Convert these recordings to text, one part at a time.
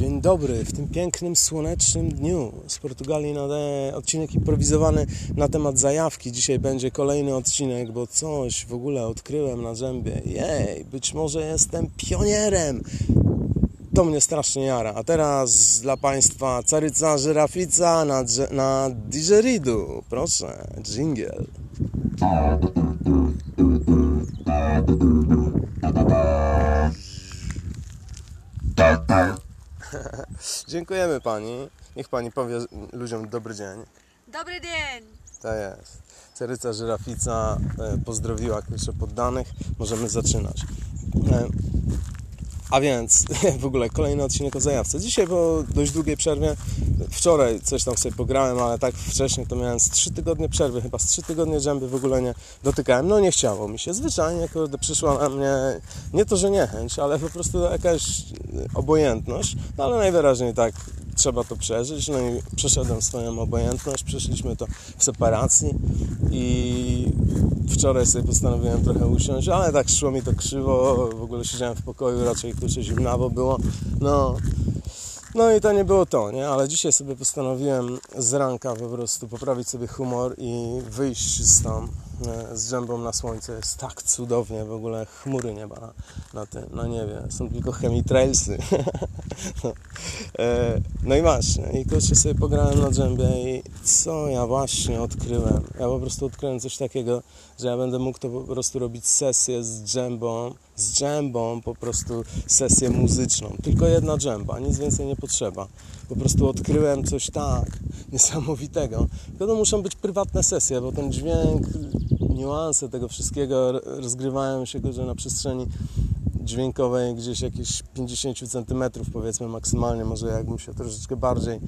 Dzień dobry, w tym pięknym, słonecznym dniu z Portugalii nadaję odcinek improwizowany na temat zajawki. Dzisiaj będzie kolejny odcinek, bo coś w ogóle odkryłem na zębie. Jej, być może jestem pionierem. To mnie strasznie jara. A teraz dla Państwa caryca żyrafica na, na digeridu. Proszę, jingle. Dziękujemy Pani. Niech Pani powie ludziom dobry dzień. Dobry dzień! To jest. Caryca Żyrafica e, pozdrowiła kurczę poddanych. Możemy zaczynać. A więc w ogóle kolejny odcinek o zajawce. Dzisiaj po dość długiej przerwie, wczoraj coś tam sobie pograłem, ale tak wcześniej to miałem z 3 tygodnie przerwy, chyba z 3 tygodnie dżęby w ogóle nie dotykałem. No nie chciało mi się. Zwyczajnie kurde, przyszła na mnie nie to, że niechęć, ale po prostu jakaś obojętność. No ale najwyraźniej tak trzeba to przeżyć. No i przeszedłem swoją obojętność, przeszliśmy to w separacji i wczoraj sobie postanowiłem trochę usiąść, ale tak szło mi to krzywo, w ogóle siedziałem w pokoju, raczej kurczę zimnawo było. No, no i to nie było to, nie? Ale dzisiaj sobie postanowiłem z ranka po prostu poprawić sobie humor i wyjść z e, z dżębą na słońce. Jest tak cudownie, w ogóle chmury nie ma na, na tym, na niebie. Są tylko chemitrailsy. no. E, no i właśnie, i kurczę sobie pograłem na dżębie i co ja właśnie odkryłem? Ja po prostu odkryłem coś takiego, że ja będę mógł to po prostu robić sesję z dżębą, z dżębą po prostu sesję muzyczną. Tylko jedna dżęba, nic więcej nie potrzeba. Po prostu odkryłem coś tak niesamowitego. To muszą być prywatne sesje, bo ten dźwięk, niuanse tego wszystkiego rozgrywają się że na przestrzeni dźwiękowej gdzieś jakieś 50 cm powiedzmy maksymalnie, może jakbym się troszeczkę bardziej,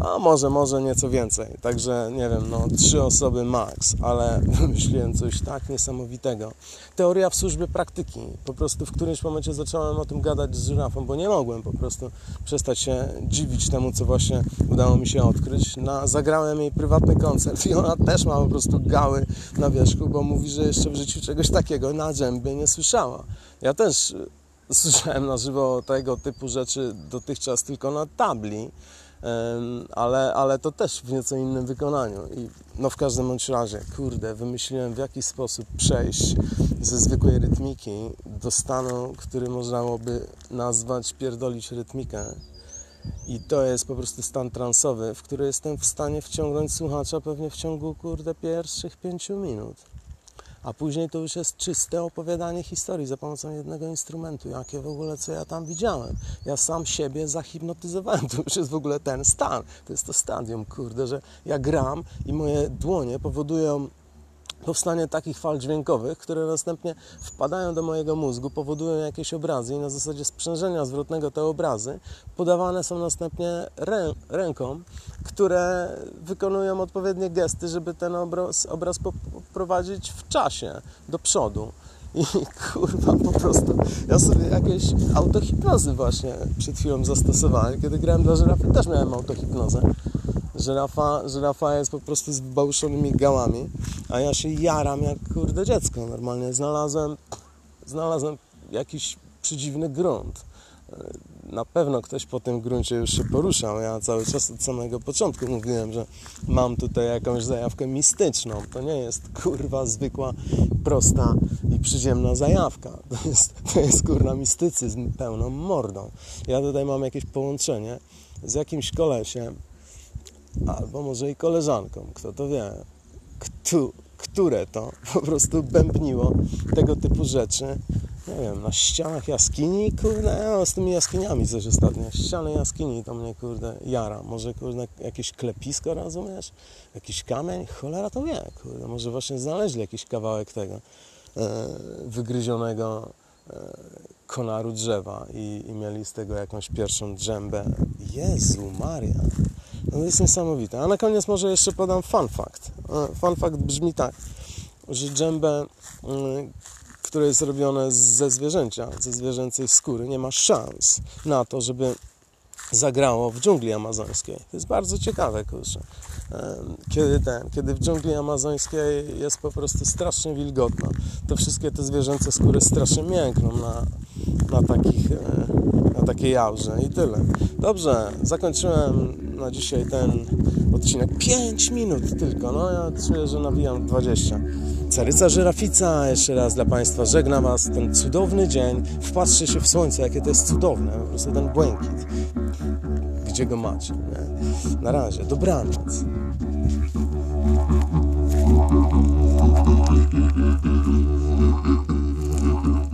a może, może nieco więcej. Także nie wiem, no trzy osoby max, ale wymyśliłem coś tak niesamowitego. Teoria w służbie praktyki. Po prostu w którymś momencie zacząłem o tym gadać z żyrafą, bo nie mogłem po prostu przestać się dziwić temu, co właśnie udało mi się odkryć. Na, zagrałem jej prywatny koncert i ona też ma po prostu gały na wierzchu, bo mówi, że jeszcze w życiu czegoś takiego na dżębie nie słyszała. Ja też y, słyszałem na żywo tego typu rzeczy dotychczas tylko na tabli, ale, ale to też w nieco innym wykonaniu. I no w każdym bądź razie, kurde, wymyśliłem w jaki sposób przejść ze zwykłej rytmiki do stanu, który można by nazwać pierdolić rytmikę. I to jest po prostu stan transowy, w który jestem w stanie wciągnąć słuchacza pewnie w ciągu, kurde, pierwszych pięciu minut. A później to już jest czyste opowiadanie historii za pomocą jednego instrumentu. Jakie w ogóle, co ja tam widziałem. Ja sam siebie zahipnotyzowałem. To już jest w ogóle ten stan. To jest to stadium, kurde, że ja gram i moje dłonie powodują powstanie takich fal dźwiękowych, które następnie wpadają do mojego mózgu, powodują jakieś obrazy i na zasadzie sprzężenia zwrotnego te obrazy podawane są następnie rę, rękom, które wykonują odpowiednie gesty, żeby ten obraz, obraz poprowadzić w czasie do przodu. I kurwa, po prostu ja sobie jakieś autohipnozy właśnie przed chwilą zastosowałem. Kiedy grałem dla żyrafy, też miałem autohipnozę. Żyrafa, żyrafa jest po prostu z bałszonymi gałami, a ja się jaram jak kurde dziecko. Normalnie znalazłem, znalazłem jakiś przedziwny grunt. Na pewno ktoś po tym gruncie już się poruszał. Ja cały czas od samego początku mówiłem, że mam tutaj jakąś zajawkę mistyczną. To nie jest kurwa zwykła, prosta i przyziemna zajawka. To jest, to jest kurwa mistycyzm pełną mordą. Ja tutaj mam jakieś połączenie z jakimś kolesiem, albo może i koleżanką, kto to wie, kto, które to po prostu bębniło tego typu rzeczy, nie wiem, na ścianach jaskini, kurde, ja z tymi jaskiniami coś ostatnio, ściany jaskini to mnie, kurde, jara, może, kurde, jakieś klepisko, rozumiesz, jakiś kamień, cholera to wie, kurde, może właśnie znaleźli jakiś kawałek tego e, wygryzionego e, konaru drzewa i, i mieli z tego jakąś pierwszą drzębę. Jezu Maria, no to jest niesamowite. A na koniec może jeszcze podam fun fact. E, Fun fact brzmi tak, że dżembę, które jest robione ze zwierzęcia, ze zwierzęcej skóry, nie ma szans na to, żeby zagrało w dżungli amazońskiej. To jest bardzo ciekawe, kurczę. kiedy ten, kiedy w dżungli amazońskiej jest po prostu strasznie wilgotno, to wszystkie te zwierzęce skóry strasznie miękną na, na takich e, na takiej jaurze i tyle. Dobrze, zakończyłem na dzisiaj ten odcinek. 5 minut tylko, no ja czuję, że nawijam 20. Caryca Żyrafica, jeszcze raz dla Państwa żegnam Was ten cudowny dzień. Wpatrzcie się w słońce, jakie to jest cudowne, po prostu ten błękit. Gdzie go macie, nie? Na razie, dobranoc. Thank.